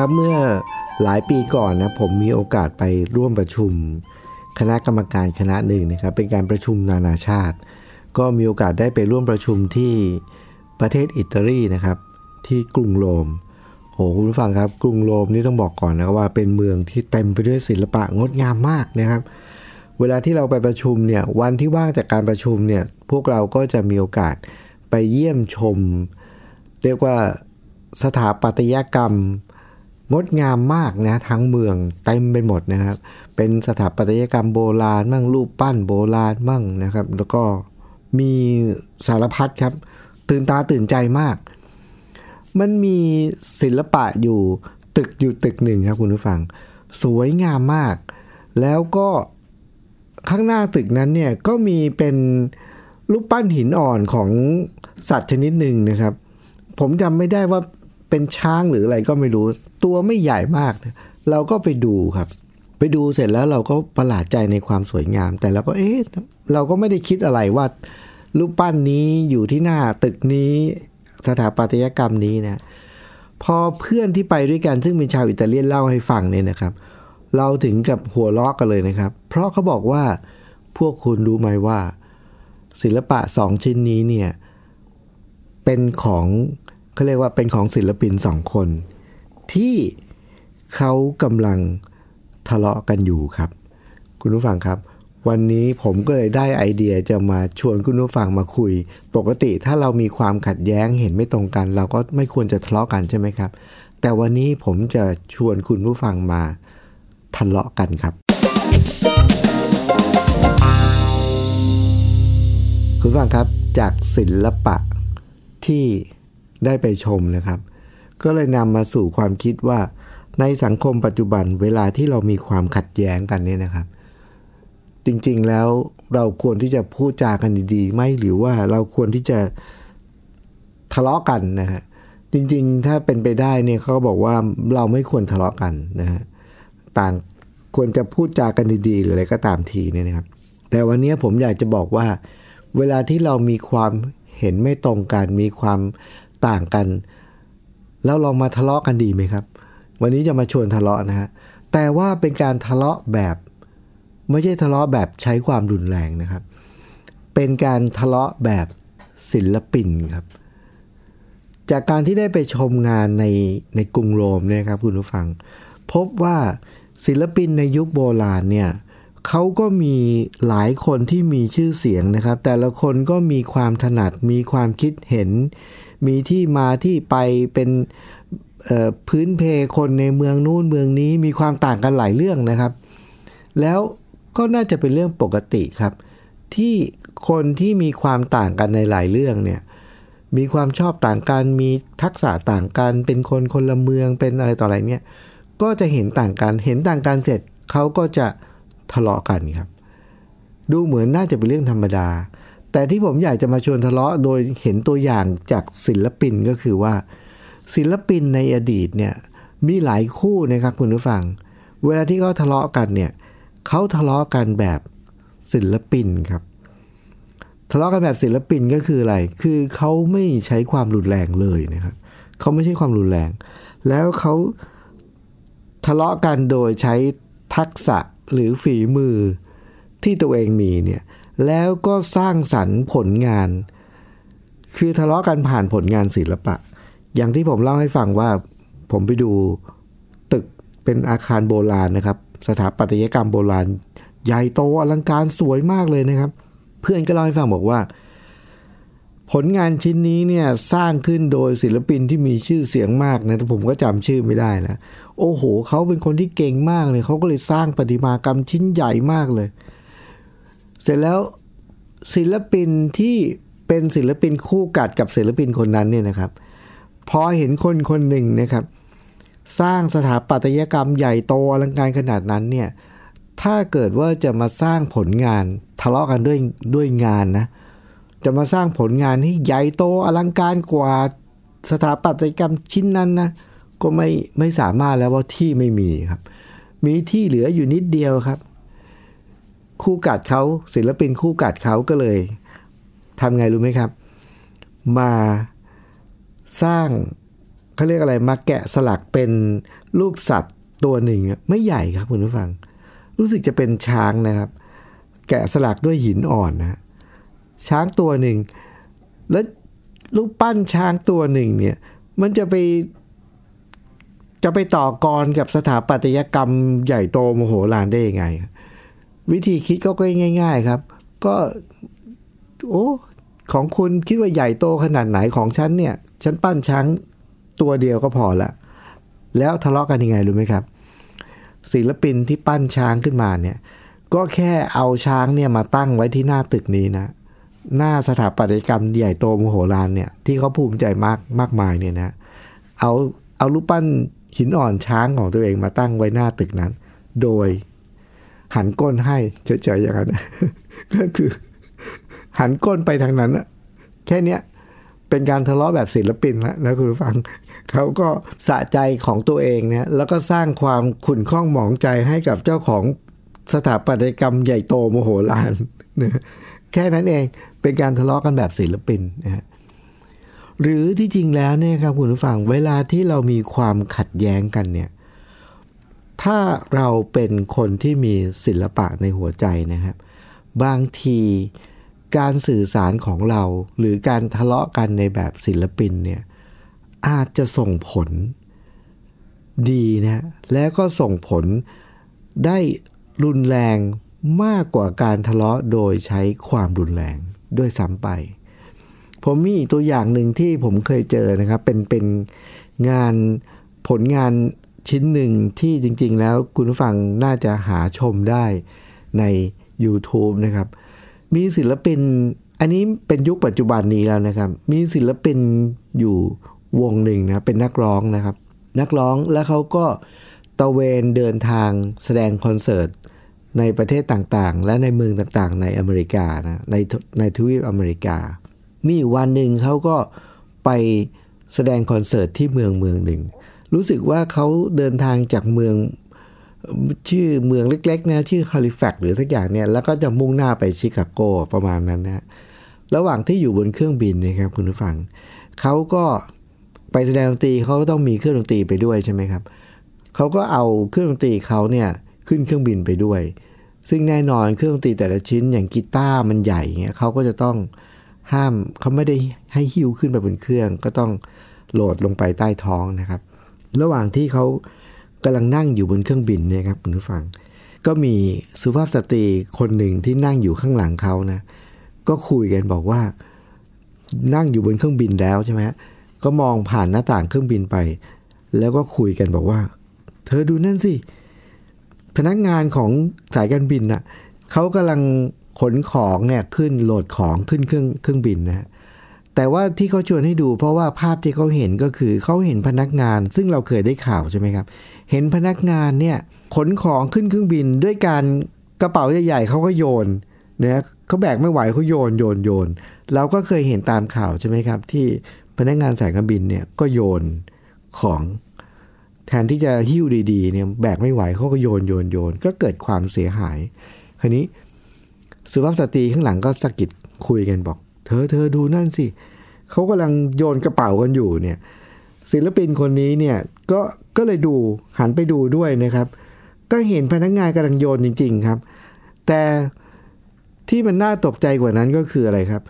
ครับเมื่อหลายปีก่อนนะผมมีโอกาสไปร่วมประชุม คณะกรรมการคณะหนึ่งนะครับ เป็นการประชุมนานาชาติ ก็มีโอกาสได้ไปร่วมประชุมที่ประเทศอิตาลีนะครับ ที่กรุงโรมโหคุณผู้ฟังครับ กรุงโรมนี่ต้องบอกก่อนนะว่าเป็นเมืองที่เต็มไปด้วยศิลปะงดงามมากนะครับ เวลาที่เราไปประชุมเนี่ยวันที่ว่างจากการประชุมเนี่ยพวกเราก็จะมีโอกาสไปเยี่ยมชม เรียกว่าสถาปัตยกรรม งดงามมากนะทั้งเมืองเต็มไปหมดนะครับ เป็นสถาปัตยกรรมโบราณมั่งรูปปั้นโบราณมั่งนะครับ แล้วก็มีสารพัดครับ ตื่นตาตื่นใจมาก มันมีศิลปะอยู่ตึกอยู่ตึกหนึ่งครับคุณผู้ฟัง สวยงามมาก แล้วก็ข้างหน้าตึกนั้นเนี่ยก็มีเป็นรูปปั้นหินอ่อนของสัตว์ชนิดหนึ่งนะครับ ผมจำไม่ได้ว่าเป็นช้างหรืออะไรก็ไม่รู้ ตัวไม่ใหญ่มาก เราก็ไปดูครับ ไปดูเสร็จแล้วเราก็ประหลาดใจในความสวยงาม แต่เราก็เอ๊ะเราก็ไม่ได้คิดอะไรว่ารูปปั้นนี้อยู่ที่หน้าตึกนี้สถาปัตยกรรมนี้นะพอเพื่อนที่ไปด้วยกันซึ่งเป็นชาวอิตาเลียนเล่าให้ฟังเนี่ยนะครับ เราถึงกับหัวเราะกันเลยนะครับ เพราะเขาบอกว่าพวกคุณรู้ไหมว่า ศิลปะสองชิ้นนี้เนี่ยเป็นของเขาเรียกว่าเป็นของศิลปินสองคน ที่เขากำลังทะเลาะกันอยู่ครับ คุณผู้ฟังครับ วันนี้ผมก็เลยได้ไอเดียจะมาชวนคุณผู้ฟังมาคุย ปกติถ้าเรามีความขัดแย้งเห็นไม่ตรงกัน เราก็ไม่ควรจะทะเลาะกันใช่ไหมครับ แต่วันนี้ผมจะชวนคุณผู้ฟังมาทะเลาะกันครับคุณผู้ฟังครับจากศิลปะที่ได้ไปชมนะครับ ก็เลยนำมาสู่ความคิดว่า ในสังคมปัจจุบันเวลาที่เรามีความขัดแย้งกันเนี่ยนะครับ จริงๆแล้วเราควรที่จะพูดจากันดีๆไหมหรือว่าเราควรที่จะทะเลาะกันนะฮะจริงๆ ถ้าเป็นไปได้เนี่ยเขาบอกว่าเราไม่ควรทะเลาะกันนะฮะต่างควรจะพูดจากันดีๆ หรืออะไรก็ตามทีเนี่ยนะครับ แต่วันนี้ผมอยากจะบอกว่า เวลาที่เรามีความเห็นไม่ตรงกัน มีความต่างกัน แล้วลองมาทะเลาะกันดีไหมครับ วันนี้จะมาชวนทะเลาะนะฮะแต่ว่าเป็นการทะเลาะแบบ ไม่ใช่ทะเลาะแบบใช้ความรุนแรงนะครับ เป็นการทะเลาะแบบศิลปินครับ จากการที่ได้ไปชมงานในในกรุงโรมเนี่ยครับคุณผู้ฟัง พบว่าศิลปินในยุคโบราณเนี่ยเขาก็มีหลายคนที่มีชื่อเสียงนะครับ แต่ละคนก็มีความถนัดมีความคิดเห็น มีที่มาที่ไปเป็นพื้นเพคนในเมืองนู้นเมืองนี้มีความต่างกันหลายเรื่องนะครับ แล้วก็น่าจะเป็นเรื่องปกติครับ ที่คนที่มีความต่างกันในหลายเรื่องเนี่ยมีความชอบต่างกัน มีทักษะต่างกัน เป็นคนคนละเมืองเป็นอะไรต่ออะไรเนี่ย ก็จะเห็นต่างกัน เห็นต่างกันเสร็จเขาก็จะ ทะเลาะกันครับ ดูเหมือนน่าจะเป็นเรื่องธรรมดา แต่ที่ผมอยากจะมาชวนทะเลาะโดยเห็นตัวอย่างจากศิลปินก็คือว่า ศิลปินในอดีตเนี่ยมีหลายคู่นะครับคุณผู้ฟัง เวลาที่เขาทะเลาะกันเนี่ยเขาทะเลาะกันแบบศิลปินครับ ทะเลาะกันแบบศิลปินก็คืออะไร คือเขาไม่ใช้ความรุนแรงเลยนะครับเขาไม่ใช่ความรุนแรง แล้วเขาทะเลาะกันโดยใช้ทักษะ หรือฝีมือที่ตัวเองมีเนี่ยแล้วก็สร้างสรรค์ผลงาน คือทะเลาะกันผ่านผลงานศิลปะ อย่างที่ผมเล่าให้ฟังว่าผมไปดูตึกเป็นอาคารโบราณนะครับ สถาปัตยกรรมโบราณ ใหญ่โตอลังการสวยมากเลยนะครับ เพื่อนก็เล่าให้ฟังบอกว่า ผลงานชิ้นนี้เนี่ยสร้างขึ้นโดยศิลปินที่มีชื่อเสียงมากนะแต่ผมก็จำชื่อไม่ได้แล้ว โอ้โหเขาเป็นคนที่เก่งมากเลยเขาก็เลยสร้างประติมากรรมชิ้นใหญ่มากเลย เสร็จแล้วศิลปินที่เป็นศิลปินคู่กัดกับศิลปินคนนั้นเนี่ยนะครับ พอเห็นคนคนหนึ่งนะครับ สร้างสถาปัตยกรรมใหญ่โตอลังการขนาดนั้นเนี่ยถ้าเกิดว่าจะมาสร้างผลงานทะเลาะกันด้วยด้วยงานนะจะมาสร้างผลงานที่ใหญ่โตอลังการกว่าสถาปัตยกรรมชิ้นนั้นนะ ก็ไม่ไม่สามารถแล้วว่าที่ไม่มีครับ มีที่เหลืออยู่นิดเดียวครับ คู่กัดเขาศิลปินคู่กัดเขาก็เลยทำไงรู้ไหมครับ มาสร้างเขาเรียกอะไรมาแกะสลักเป็นรูปสัตว์ตัวหนึ่งไม่ใหญ่ครับคุณผู้ฟัง รู้สึกจะเป็นช้างนะครับ แกะสลักด้วยหินอ่อนนะช้างตัวหนึ่ง แล้วรูปปั้นช้างตัวหนึ่งเนี่ย มันจะไป จะไปต่อกรกับสถาปัตยกรรมใหญ่โตโมโหลานได้ยังไง วิธีคิดก็ง่าย ๆครับ ก็ โอ้ของคุณคิดว่าใหญ่โตขนาดไหนของฉันเนี่ย ฉันปั้นช้างตัวเดียวก็พอละ แล้วทะเลาะกันยังไงรู้ไหมครับ ศิลปินที่ปั้นช้างขึ้นมาเนี่ย ก็แค่เอาช้างเนี่ยมาตั้งไว้ที่หน้าตึกนี้นะ หน้าสถาปัตยกรรมใหญ่โตมโหฬารเนี่ยที่เขาภูมิใจมากมากมายเนี่ยนะ เอาเอารูปปั้น หินอ่อนช้างของตัวเองมาตั้งไว้หน้าตึกนั้น โดยหันก้นให้เฉยๆอย่างนั้นก็คือ หันก้นไปทางนั้นอะแค่เนี้ยเป็นการทะเลาะแบบศิลปินแล้วนะคุณผู้ฟังเขาก็สะใจของตัวเองเนี่ยแล้วก็สร้างความขุ่นข้องหมองใจให้กับเจ้าของสถาปัตยกรรมใหญ่โตโมโหลานนะแค่นั้นเองเป็นการทะเลาะกันแบบศิลปินนะฮะ หรือที่จริงแล้วเนี่ยครับคุณผู้ฟังเวลาที่เรามีความขัดแย้งกันเนี่ยถ้าเราเป็นคนที่มีศิลปะในหัวใจนะครับ บางทีการสื่อสารของเรา หรือการทะเลาะกันในแบบศิลปินเนี่ยอาจจะส่งผลดีนะแล้วก็ส่งผลได้รุนแรงมากกว่าการทะเลาะโดยใช้ความรุนแรงด้วยซ้ำไป ผมมีอีกตัวอย่างหนึ่งที่ผมเคยเจอนะครับ เป็นเป็นงานผลงานชิ้นหนึ่งที่จริง ๆ แล้วคุณผู้ฟังน่าจะหาชมได้ใน YouTube นะครับ มีศิลปิน อันนี้เป็นยุคปัจจุบันนี้แล้วนะครับ มีศิลปินอยู่วงหนึ่งนะ เป็นนักร้องนะครับ นักร้องแล้วเขาก็ตะเวนเดินทางแสดงคอนเสิร์ตในประเทศต่างๆ และในเมืองต่างๆ ในอเมริกานะ ในในทวีปอเมริกา มีวันหนึ่งเขาก็ไปแสดงคอนเสิร์ตที่เมืองเมืองหนึ่ง รู้สึกว่าเขาเดินทางจากเมืองชื่อเมืองเล็กๆนะชื่อฮาลิแฟกหรือสักอย่างเนี่ยแล้วก็จะมุ่งหน้าไปชิคาโกประมาณนั้นนะระหว่างที่อยู่บนเครื่องบินนะครับคุณผู้ฟังเขาก็ไปแสดงดนตรีเขาก็ต้องมีเครื่องดนตรีไปด้วยใช่ไหมครับเขาก็เอาเครื่องดนตรีเขาเนี่ยขึ้นเครื่องบินไปด้วย ซึ่งแน่นอนเครื่องดนตรีแต่ละชิ้นอย่างกีตาร์มันใหญ่เงี้ยเขาก็จะต้อง ห้ามเขาไม่ได้ให้หิ้วขึ้นไปบนเครื่อง ก็ต้องโหลดลงไปใต้ท้องนะครับ ระหว่างที่เขากำลังนั่งอยู่บนเครื่องบินเนี่ยครับคุณผู้ฟัง ก็มีสุภาพสตรีคนหนึ่งที่นั่งอยู่ข้างหลังเขานะก็คุยกันบอกว่า นั่งอยู่บนเครื่องบินแล้วใช่ไหมก็มองผ่านหน้าต่างเครื่องบินไป แล้วก็คุยกันบอกว่า เธอดูนั่นสิพนักงานของสายการบินน่ะเขากำลัง ขนของเนี่ยขึ้นโหลดของขึ้นเครื่องเครื่องบินนะแต่ว่าที่เขาชวนให้ดู เพราะว่าภาพที่เขาเห็นก็คือเขาเห็นพนักงาน ซึ่งเราเคยได้ข่าวใช่ไหมครับ เห็นพนักงานเนี่ยขนของขึ้นเครื่องบินด้วยการกระเป๋าใหญ่ๆเขาก็โยนนะเขาแบกไม่ไหวเขาโยนโยนโยนเราก็เคยเห็นตามข่าวใช่ไหมครับ ที่พนักงานสายการบินเนี่ยก็โยนของแทนที่จะหิ้วดีๆเนี่ยแบกไม่ไหวเขาก็โยนโยนโยนก็เกิดความเสียหาย คราวนี้ สุภาพสตรีข้างหลังก็สะกิดคุยกันบอก เธอเธอดูนั่นสิเขากำลังโยนกระเป๋ากันอยู่เนี่ยศิลปินคนนี้เนี่ยก็ก็เลยดูหันไปดูด้วยนะครับ ก็เห็นพนักงานกำลังโยนจริง ๆครับ แต่ที่มันน่าตกใจกว่านั้นก็คืออะไรครับ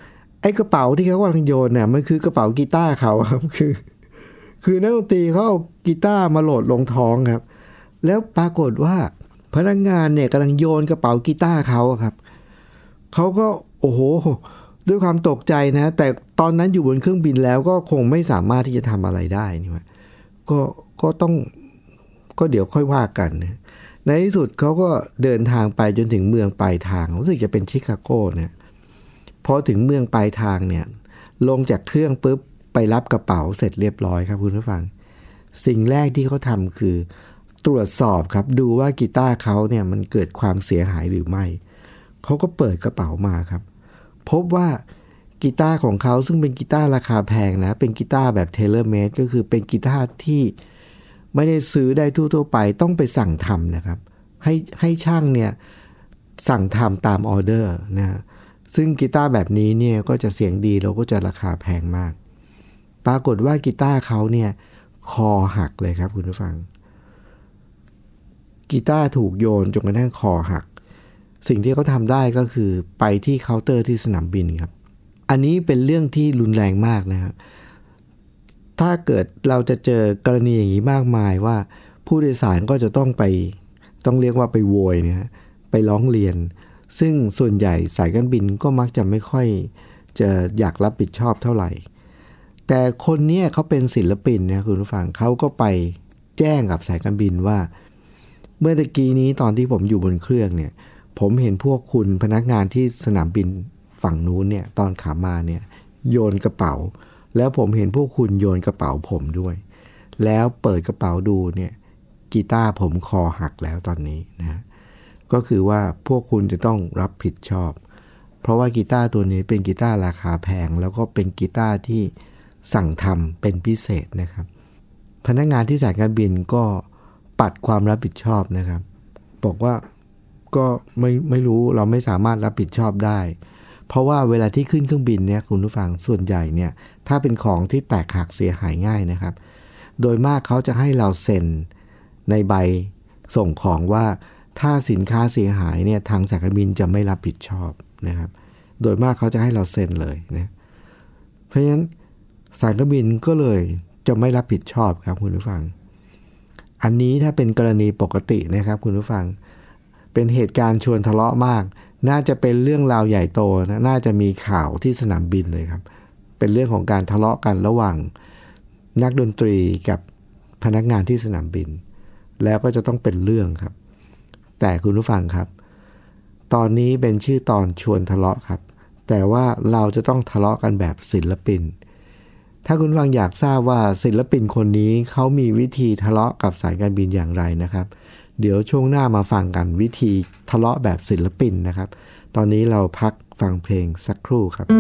ไอ้กระเป๋าที่เขากำลังโยนเนี่ยมันคือกระเป๋ากีตาร์เขาครับคือ คือนักดนตรีเขาเอากีตาร์มาโหลดลงท้องครับ แล้วปรากฏว่าพนักงานเนี่ยกำลังโยนกระเป๋ากีตาร์เขาครับ เขาก็โอ้โห ด้วยความตกใจนะ แต่ตอนนั้นอยู่บนเครื่องบินแล้วก็คงไม่สามารถที่จะทำอะไรได้นี่ว่าก็ก็ต้องก็เดี๋ยวค่อยว่ากันนะในที่สุดเขาก็เดินทางไปจนถึงเมืองปลายทางรู้สึกจะเป็นชิคาโกเนี่ยพอถึงเมืองปลายทางเนี่ย ลงจากเครื่องปุ๊บไปรับกระเป๋าเสร็จเรียบร้อยครับคุณผู้ฟัง สิ่งแรกที่เขาทำคือ ตรวจสอบครับดูว่ากีตาร์เขาเนี่ยมันเกิดความเสียหายหรือไม่ เขาก็เปิดกระเป๋ามาครับ พบว่ากีตาร์ของเขาซึ่งเป็นกีตาร์ราคาแพงนะ เป็นกีตาร์แบบ tailor-made ก็คือเป็นกีตาร์ที่ไม่ได้ซื้อได้ทั่วๆไปต้องไปสั่งทำนะครับ ให้ให้ช่างเนี่ยสั่งทำตามออเดอร์นะซึ่งกีตาร์แบบนี้เนี่ยก็จะเสียงดีแล้วก็จะราคาแพงมาก ปรากฏว่ากีตาร์เขาเนี่ยคอหักเลยครับคุณผู้ฟัง กีตาร์ถูกโยนจนกระทั่งคอหัก สิ่งที่เขาทำได้ก็คือไปที่เคาน์เตอร์ที่สนามบินครับ อันนี้เป็นเรื่องที่รุนแรงมากนะครับ ถ้าเกิดเราจะเจอกรณีอย่างนี้มากมายว่า ผู้โดยสารก็จะต้องไปต้องเรียกว่าไปโวยนะฮะไปร้องเรียน ซึ่งส่วนใหญ่สายการบินก็มักจะไม่ค่อยจะอยากรับผิดชอบเท่าไหร่ แต่คนเนี้ยเขาเป็นศิลปินนะคุณผู้ฟังเขาก็ไปแจ้งกับสายการบินว่า เมื่อตะกี้นี้ตอนที่ผมอยู่บนเครื่องเนี่ย ผมเห็นพวกคุณพนักงานที่สนามบินฝั่งนู้นเนี่ยตอนขามาเนี่ยโยนกระเป๋า แล้วผมเห็นพวกคุณโยนกระเป๋าผมด้วย แล้วเปิดกระเป๋าดูเนี่ยกีตาร์ผมคอหักแล้วตอนนี้นะก็คือว่าพวกคุณจะต้องรับผิดชอบ เพราะว่ากีตาร์ตัวนี้เป็นกีตาร์ราคาแพง แล้วก็เป็นกีตาร์ที่สั่งทำเป็นพิเศษนะครับ พนักงานที่สายการบินก็ปัดความรับผิดชอบนะครับ บอกว่า ก็ไม่ไม่รู้เราไม่สามารถรับผิดชอบได้ เพราะว่าเวลาที่ขึ้นเครื่องบินเนี่ยคุณผู้ฟังส่วนใหญ่เนี่ยถ้าเป็นของที่แตกหักเสียหายง่ายนะครับ โดยมากเขาจะให้เราเซ็นในใบส่งของว่าถ้าสินค้าเสียหายเนี่ยทางสายการบินจะไม่รับผิดชอบนะครับ โดยมากเขาจะให้เราเซ็นเลยนะเพราะฉะนั้นสายการบินก็เลยจะไม่รับผิดชอบครับคุณผู้ฟัง อันนี้ถ้าเป็นกรณีปกตินะครับคุณผู้ฟัง เป็นเหตุการณ์ชวนทะเลาะมาก น่าจะเป็นเรื่องราวใหญ่โตนะน่าจะมีข่าวที่สนามบินเลยครับ เป็นเรื่องของการทะเลาะกันระหว่าง นักดนตรีกับพนักงานที่สนามบิน แล้วก็จะต้องเป็นเรื่องครับ แต่คุณผู้ฟังครับ ตอนนี้เป็นชื่อตอนชวนทะเลาะครับ แต่ว่าเราจะต้องทะเลาะกันแบบศิลปิน ถ้าคุณฟังอยากทราบว่าศิลปินคนนี้เขามีวิธีทะเลาะกับสายการบินอย่างไรนะครับ เดี๋ยวช่วงหน้ามาฟังกันวิธีทะเลาะแบบศิลปินนะครับ ตอนนี้เราพักฟังเพลงสักครู่ครับ「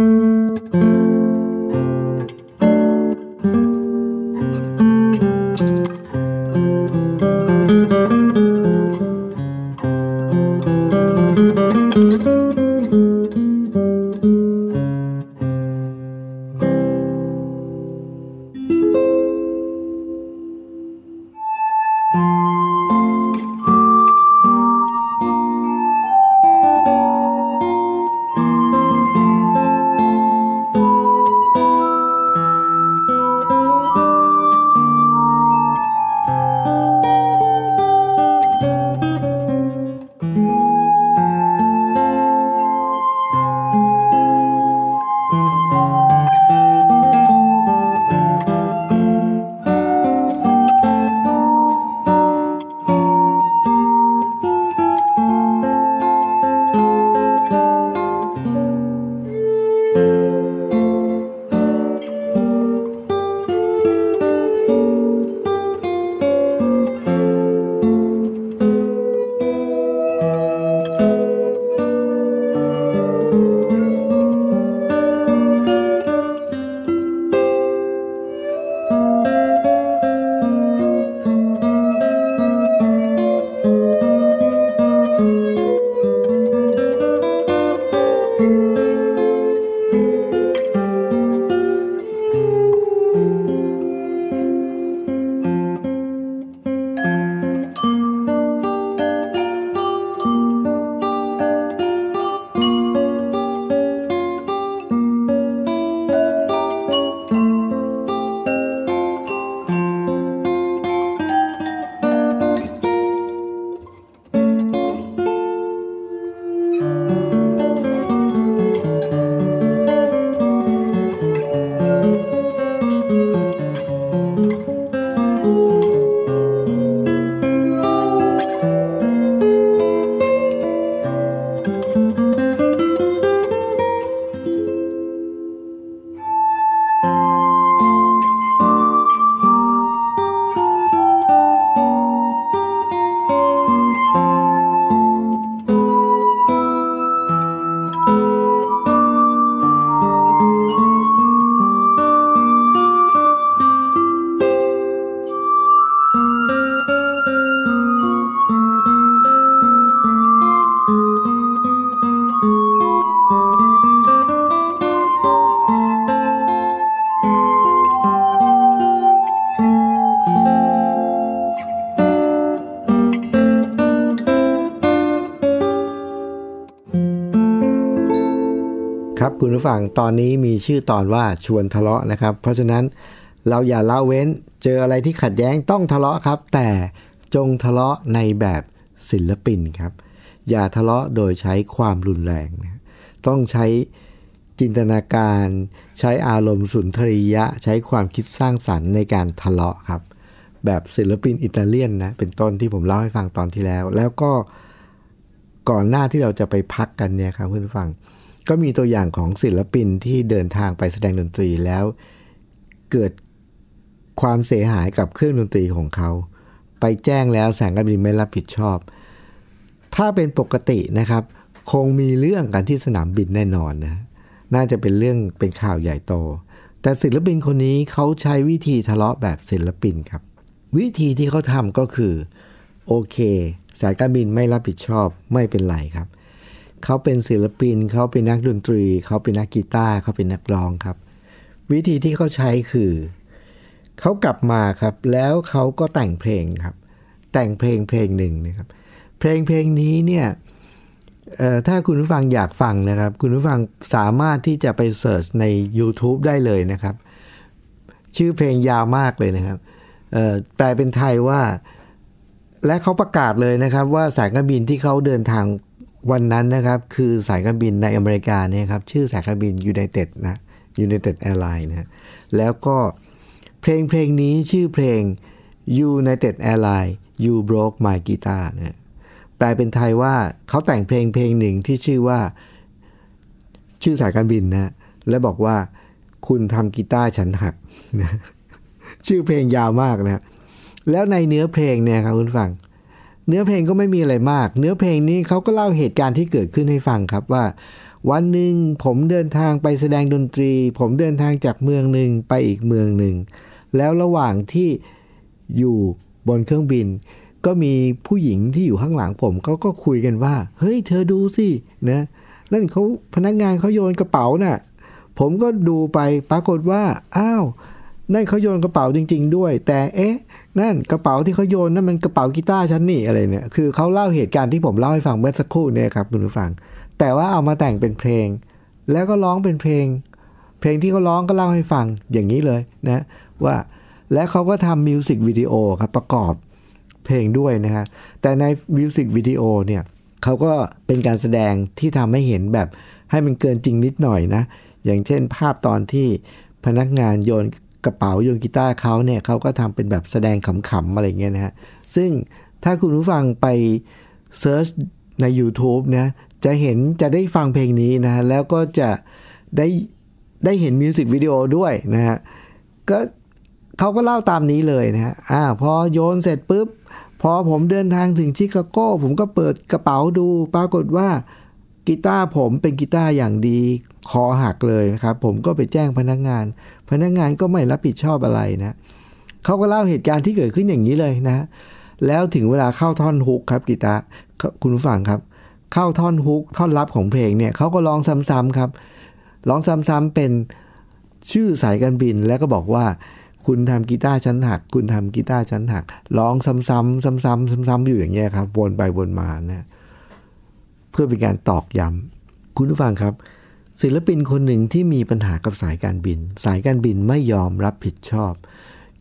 ครับคุณผู้ฟังตอนนี้มีชื่อตอนว่าชวนทะเลาะนะครับ เพราะฉะนั้นเราอย่าละเว้นเจออะไรที่ขัดแย้งต้องทะเลาะครับ แต่จงทะเลาะในแบบศิลปินครับ อย่าทะเลาะโดยใช้ความรุนแรงนะต้องใช้จินตนาการ ใช้อารมณ์สุนทรียะ ใช้ความคิดสร้างสรรค์ในการทะเลาะครับ แบบศิลปินอิตาเลียนนะเป็นต้นที่ผมเล่าให้ฟังตอนที่แล้ว แล้วก็ก่อนหน้าที่เราจะไปพักกันเนี่ยครับเพื่อนผู้ฟัง ก็มีตัวอย่างของศิลปินที่เดินทางไปแสดงดนตรีแล้ว เกิดความเสียหายกับเครื่องดนตรีของเขา ไปแจ้งแล้วสายการบินไม่รับผิดชอบ ถ้าเป็นปกตินะครับ คงมีเรื่องกันที่สนามบินแน่นอนนะ น่าจะเป็นเรื่องเป็นข่าวใหญ่โต แต่ศิลปินคนนี้เขาใช้วิธีทะเลาะแบบศิลปินครับ วิธีที่เขาทำก็คือ โอเค สายการบินไม่รับผิดชอบไม่เป็นไรครับ เขาเป็นศิลปิน เขาเป็นนักดนตรี เขาเป็นนักกีตาร์เขาเป็นนักร้องครับ วิธีที่เขาใช้คือเขากลับมาครับ แล้วเขาก็แต่งเพลงครับ แต่งเพลงเพลงหนึ่งนะครับ เพลงเพลงนี้เนี่ยถ้าคุณผู้ฟังอยากฟังนะครับ คุณผู้ฟังสามารถที่จะไปเสิร์ชใน YouTube ได้เลยนะครับ ชื่อเพลงยาวมากเลยนะครับแปลเป็นไทยว่าและเขาประกาศเลยนะครับ ว่าสายการบินที่เขาเดินทาง วันนั้นนะครับ คือสายการบินในอเมริกาเนี่ยครับ ชื่อสายการบิน United นะ United Airlines นะแล้วก็เพลงเพลงนี้ชื่อเพลง United Airlines You Broke My Guitar นะแปลเป็นไทยว่าเขาแต่งเพลงเพลงหนึ่งที่ชื่อว่า ชื่อสายการบินนะ และบอกว่าคุณทำกีตาร์ฉันหักนะชื่อเพลงยาวมากนะ แล้วในเนื้อเพลงเนี่ยครับคุณฟัง เนื้อเพลงก็ไม่มีอะไรมาก เนื้อเพลงนี้เขาก็เล่าเหตุการณ์ที่เกิดขึ้นให้ฟังครับว่า วันหนึ่งผมเดินทางไปแสดงดนตรี ผมเดินทางจากเมืองหนึ่งไปอีกเมืองหนึ่ง แล้วระหว่างที่อยู่บนเครื่องบิน ก็มีผู้หญิงที่อยู่ข้างหลังผมเขาก็คุยกันว่า เฮ้ย เธอดูสินะนั่นเขาพนักงานเขาโยนกระเป๋าน่ะผมก็ดูไปปรากฏว่า อ้าว นั่นเขาโยนกระเป๋าจริง ๆ ด้วย แต่เอ๊ะ นั่นกระเป๋าที่เขาโยนนั่นมันกระเป๋ากีตาร์ฉันนี่อะไรเนี่ย คือเขาเล่าเหตุการณ์ที่ผมเล่าให้ฟังเมื่อสักครู่เนี่ยครับคุณผู้ฟัง แต่ว่าเอามาแต่งเป็นเพลง แล้วก็ร้องเป็นเพลง เพลงที่เขาร้องก็เล่าให้ฟังอย่างนี้เลยนะว่าและเขาก็ทำมิวสิกวิดีโอครับประกอบเพลงด้วยนะฮะแต่ในมิวสิกวิดีโอเนี่ยเขาก็เป็นการแสดงที่ทำให้เห็นแบบให้มันเกินจริงนิดหน่อยนะ อย่างเช่นภาพตอนที่พนักงานโยน กระเป๋าโยนกีตาร์เขาเนี่ยเขาก็ทำเป็นแบบแสดงขำๆอะไรเงี้ยนะฮะซึ่งถ้าคุณผู้ฟังไป search ใน YouTube นะจะเห็นจะได้ฟังเพลงนี้นะฮะแล้วก็จะได้ได้เห็นมิวสิกวิดีโอด้วยนะฮะก็เขาก็เล่าตามนี้เลยนะฮะอ่าพอโยนเสร็จปุ๊บ พอผมเดินทางถึงชิคาโกผมก็เปิดกระเป๋าดู ปรากฏว่ากีตาร์ผมเป็นกีตาร์อย่างดี คอหักเลยนะครับ ผมก็ไปแจ้งพนักงาน พนักงานก็ไม่รับผิดชอบอะไรนะเขาก็เล่าเหตุการณ์ที่เกิดขึ้นอย่างนี้เลยนะ แล้วถึงเวลาเข้าท่อนฮุกครับกีตาร์คุณผู้ฟังครับ เข้าท่อนฮุกท่อนรับของเพลงเนี่ยเขาก็ร้องซ้ำๆครับร้องซ้ำๆเป็นชื่อสายการบินแล้วก็บอกว่า คุณทำกีตาร์ชั้นหัก คุณทำกีตาร์ชั้นหักร้องซ้ำๆซ้ำๆซ้ำๆอยู่อย่างเงี้ยครับวนไปวนมานะเพื่อเป็นการตอกย้ำคุณผู้ฟังครับ ศิลปินคนหนึ่งที่มีปัญหากับสายการบิน สายการบินไม่ยอมรับผิดชอบ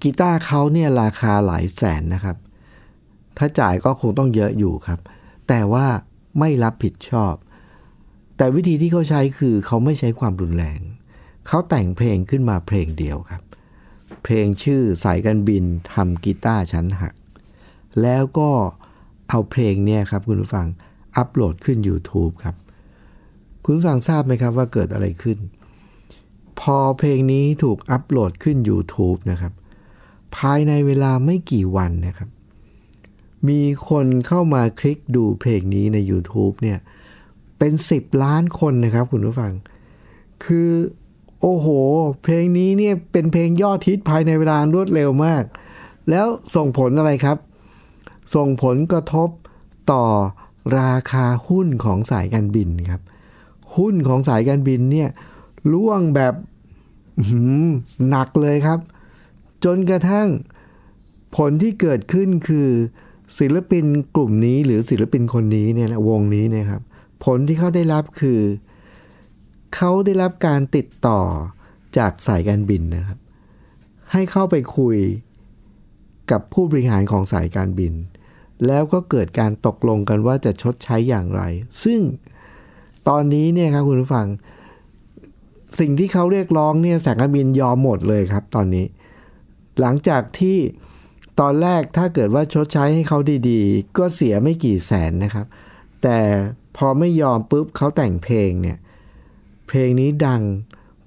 กีตาร์เขาเนี่ยราคาหลายแสนนะครับ ถ้าจ่ายก็คงต้องเยอะอยู่ครับ แต่ว่าไม่รับผิดชอบ แต่วิธีที่เขาใช้คือเขาไม่ใช้ความรุนแรง เขาแต่งเพลงขึ้นมาเพลงเดียวครับ เพลงชื่อสายการบินทำกีตาร์ชั้นหัก แล้วก็เอาเพลงเนี่ยครับคุณผู้ฟังอัปโหลดขึ้น YouTube ครับ คุณฟังทราบไหมครับว่าเกิดอะไรขึ้น พอเพลงนี้ถูกอัปโหลดขึ้น YouTube นะครับ ภายในเวลาไม่กี่วันนะครับ มีคนเข้ามาคลิกดูเพลงนี้ใน YouTube เนี่ย เป็น 10 ล้านคนนะครับคุณผู้ฟัง คือโอ้โห เพลงนี้เนี่ยเป็นเพลงยอดฮิตภายในเวลารวดเร็วมาก แล้วส่งผลอะไรครับ ส่งผลกระทบต่อราคาหุ้นของสายการบินครับ หุ้นของสายการบินเนี่ยร่วงแบบหนักเลยครับ จนกระทั่งผลที่เกิดขึ้นคือศิลปินกลุ่มนี้หรือศิลปินคนนี้เนี่ยวงนี้เนี่ยครับ ผลที่เขาได้รับคือ เขาได้รับการติดต่อจากสายการบินนะครับ ให้เข้าไปคุยกับผู้บริหารของสายการบิน แล้วก็เกิดการตกลงกันว่าจะชดใช้อย่างไร ซึ่ง ตอนนี้เนี่ยครับคุณผู้ฟัง สิ่งที่เขาเรียกร้องเนี่ยสายการบินยอมหมดเลยครับตอนนี้ หลังจากที่ตอนแรกถ้าเกิดว่าชดใช้ให้เขาดีๆ ก็เสียไม่กี่แสนนะครับ แต่พอไม่ยอมปุ๊บเขาแต่งเพลงเนี่ย เพลงนี้ดัง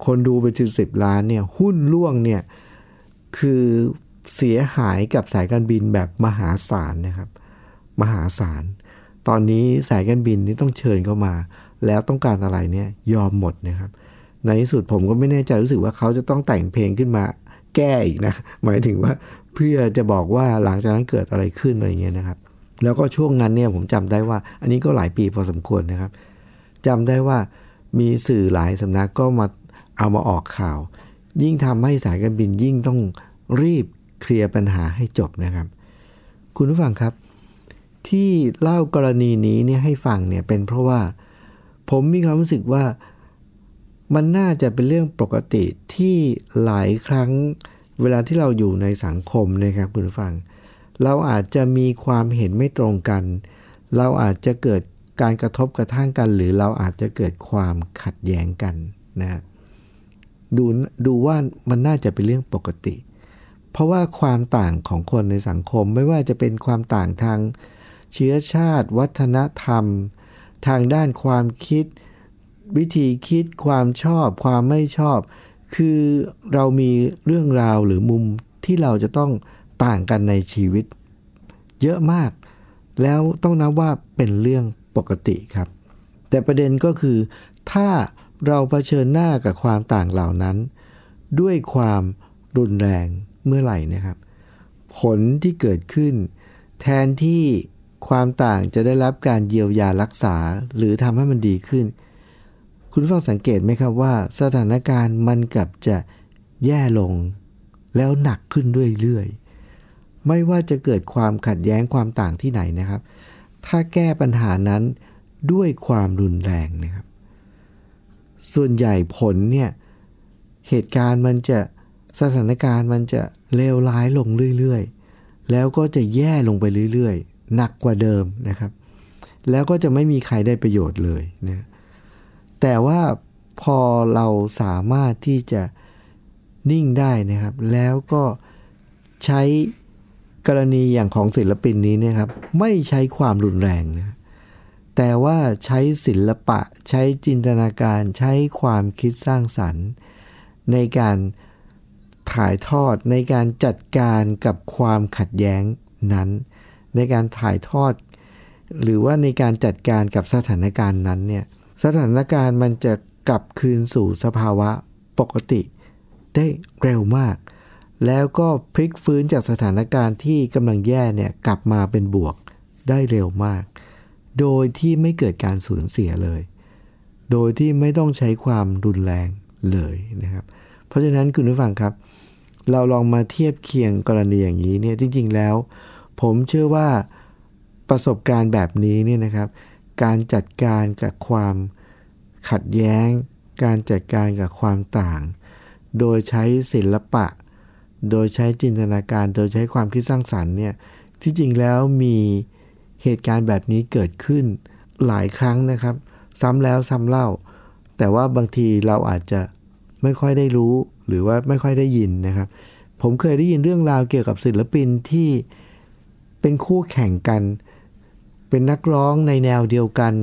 คนดูไปถึงสิบล้านเนี่ยหุ้นล่วงเนี่ยคือเสียหายกับสายการบินแบบมหาศาลนะครับ มหาศาล ตอนนี้สายการบินนี่ต้องเชิญเข้ามา แล้วต้องการอะไรเนี่ยยอมหมดนะครับ ในที่สุดผมก็ไม่แน่ใจรู้สึกว่าเขาจะต้องแต่งเพลงขึ้นมาแก้อีกนะ หมายถึงว่าเพื่อจะบอกว่าหลังจากนั้นเกิดอะไรขึ้นอะไรเงี้ยนะครับ แล้วก็ช่วงนั้นเนี่ยผมจำได้ว่า อันนี้ก็หลายปีพอสมควรนะครับจำได้ว่ามีสื่อหลายสำนักก็มาเอามาออกข่าว ยิ่งทำให้สายการบินยิ่งต้องรีบเคลียร์ปัญหาให้จบนะครับ คุณผู้ฟังครับ ที่เล่ากรณีนี้เนี่ยให้ฟังเนี่ยเป็นเพราะว่า ผมมีความรู้สึกว่ามันน่าจะเป็นเรื่องปกติที่หลายครั้งเวลาที่เราอยู่ในสังคมนะครับคุณผู้ฟัง เราอาจจะมีความเห็นไม่ตรงกัน เราอาจจะเกิดการกระทบกระทั่งกัน หรือเราอาจจะเกิดความขัดแย้งกันนะดูดูว่ามันน่าจะเป็นเรื่องปกติ เพราะว่าความต่างของคนในสังคมไม่ว่าจะเป็นความต่างทางเชื้อชาติ วัฒนธรรม ทางด้านความคิด วิธีคิดความชอบ ความไม่ชอบ คือเรามีเรื่องราวหรือมุมที่เราจะต้องต่างกันในชีวิต เยอะมาก แล้วต้องนับว่าเป็นเรื่องปกติครับ แต่ประเด็นก็คือ ถ้าเราเผชิญหน้ากับความต่างเหล่านั้น ด้วยความรุนแรงเมื่อไหร่นะครับ ผลที่เกิดขึ้น แทนที่ ความต่างจะได้รับการเยียวยารักษาหรือทำให้มันดีขึ้น คุณฟังสังเกตไหมครับว่า สถานการณ์มันกลับจะแย่ลง แล้วหนักขึ้นเรื่อยๆไม่ว่าจะเกิดความขัดแย้งความต่างที่ไหนนะครับ ถ้าแก้ปัญหานั้นด้วยความรุนแรงนะครับ ส่วนใหญ่ผลเนี่ยเหตุการณ์มันจะสถานการณ์มันจะเลวร้ายลงเรื่อยๆ แล้วก็จะแย่ลงไปเรื่อยๆ หนักกว่าเดิมนะครับ แล้วก็จะไม่มีใครได้ประโยชน์เลยนะแต่ว่าพอเราสามารถที่จะนิ่งได้นะครับ แล้วก็ใช้กรณีอย่างของศิลปินนี้นะครับ ไม่ใช้ความรุนแรงนะแต่ว่าใช้ศิลปะ ใช้จินตนาการใช้ความคิดสร้างสรรค์ ในการถ่ายทอดในการจัดการกับความขัดแย้งนั้น ในการถ่ายทอด หรือว่าในการจัดการกับสถานการณ์นั้นเนี่ยสถานการณ์มันจะกลับคืนสู่สภาวะปกติได้เร็วมาก แล้วก็พลิกฟื้นจากสถานการณ์ที่กำลังแย่เนี่ยกลับมาเป็นบวกได้เร็วมาก โดยที่ไม่เกิดการสูญเสียเลย โดยที่ไม่ต้องใช้ความรุนแรงเลยนะครับ เพราะฉะนั้นคุณผู้ฟังครับ เราลองมาเทียบเคียงกรณีอย่างนี้เนี่ยจริง ๆ แล้ว ผมเชื่อว่าประสบการณ์แบบนี้เนี่ยนะครับ การจัดการกับความขัดแย้ง การจัดการกับความต่าง โดยใช้ศิลปะ โดยใช้จินตนาการ โดยใช้ความคิดสร้างสรรค์เนี่ย ที่จริงแล้วมีเหตุการณ์แบบนี้เกิดขึ้นหลายครั้งนะครับ ซ้ำแล้วซ้ำเล่า แต่ว่าบางทีเราอาจจะไม่ค่อยได้รู้หรือว่าไม่ค่อยได้ยินนะครับ ผมเคยได้ยินเรื่องราวเกี่ยวกับศิลปินที่ เป็นคู่แข่งกัน เป็นนักร้องในแนวเดียวกัน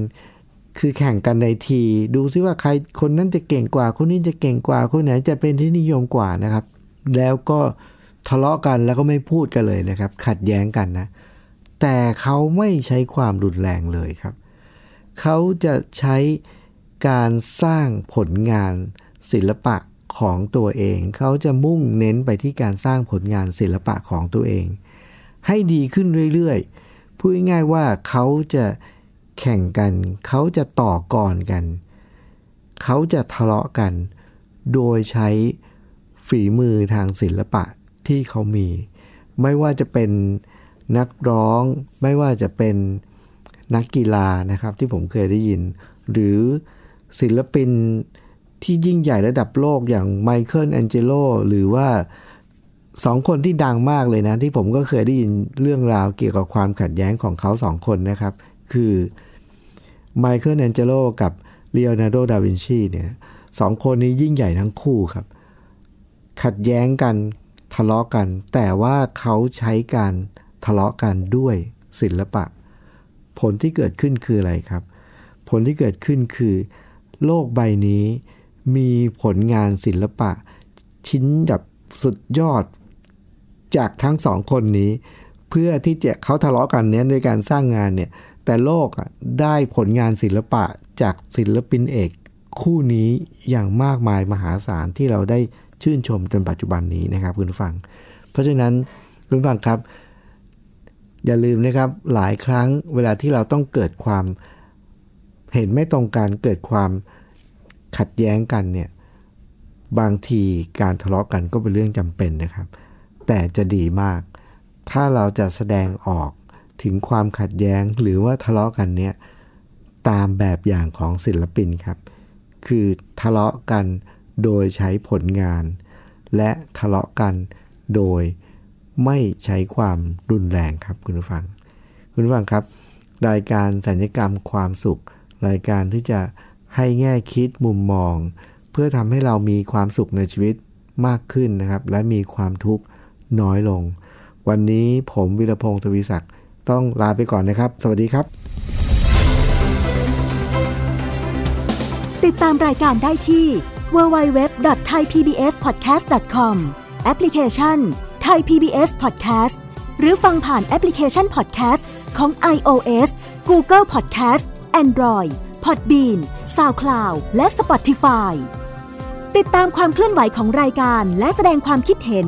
คือแข่งกันในที ดูซิว่าใครคนนั้นจะเก่งกว่า คนนี้จะเก่งกว่า คนไหนจะเป็นที่นิยมกว่านะครับ แล้วก็ทะเลาะกันแล้วก็ไม่พูดกันเลยนะครับ ขัดแย้งกันนะ แต่เขาไม่ใช้ความรุนแรงเลยครับ เขาจะใช้การสร้างผลงานศิลปะของตัวเอง เขาจะมุ่งเน้นไปที่การสร้างผลงานศิลปะของตัวเอง ให้ดีขึ้นเรื่อยๆ พูดง่ายๆว่าเขาจะแข่งกัน เขาจะต่อกรกัน เขาจะทะเลาะกัน โดยใช้ฝีมือทางศิลปะที่เขามี ไม่ว่าจะเป็นนักร้อง ไม่ว่าจะเป็นนักกีฬานะครับที่ผมเคยได้ยิน หรือศิลปินที่ยิ่งใหญ่ระดับโลกอย่างไมเคิลแองเจโลหรือว่า สองคนที่ดังมากเลยนะ ที่ผมก็เคยได้ยินเรื่องราวเกี่ยวกับความขัดแย้งของเขาสองคนนะครับ คือไมเคิลแองเจโลกับเลโอนาร์โด ดาวินชีเนี่ยสองคนนี้ยิ่งใหญ่ทั้งคู่ครับ ขัดแย้งกันทะเลาะกัน แต่ว่าเขาใช้การทะเลาะกันด้วยศิลปะ ผลที่เกิดขึ้นคืออะไรครับ ผลที่เกิดขึ้นคือ โลกใบนี้มีผลงานศิลปะ ชิ้นแบบสุดยอด จากทั้งสองคนนี้ เพื่อที่จะเขาทะเลาะกันเนี้ยในการสร้างงานเนี่ยแต่โลกได้ผลงานศิลปะจากศิลปินเอกคู่นี้อย่างมากมายมหาศาลที่เราได้ชื่นชมจนปัจจุบันนี้นะครับคุณฟัง เพราะฉะนั้นคุณฟังครับ อย่าลืมนะครับหลายครั้งเวลาที่เราต้องเกิดความเห็นไม่ตรงกันเกิดความขัดแย้งกันเนี่ยบางทีการทะเลาะกันก็เป็นเรื่องจำเป็นนะครับ แต่จะดีมาก ถ้าเราจะแสดงออกถึงความขัดแย้งหรือว่าทะเลาะกันเนี่ยตามแบบอย่างของศิลปินครับ คือทะเลาะกันโดยใช้ผลงาน และทะเลาะกันโดยไม่ใช้ความรุนแรงครับคุณผู้ฟัง คุณผู้ฟังครับ รายการสัญญกรรมความสุข รายการที่จะให้แง่คิดมุมมอง เพื่อทำให้เรามีความสุขในชีวิตมากขึ้นนะครับ และมีความทุกข์ น้อยลง วันนี้ผมวิรพงศ์ทวีศักดิ์ต้องลาไปก่อนนะครับ สวัสดีครับ ติดตามรายการได้ที่ www.thaipbspodcast.com แอปพลิเคชัน Thai PBS Podcast หรือฟังผ่านแอปพลิเคชัน Podcast ของ iOS Google Podcast Android Podbean SoundCloud และ Spotify ติดตามความเคลื่อนไหวของรายการและแสดงความคิดเห็น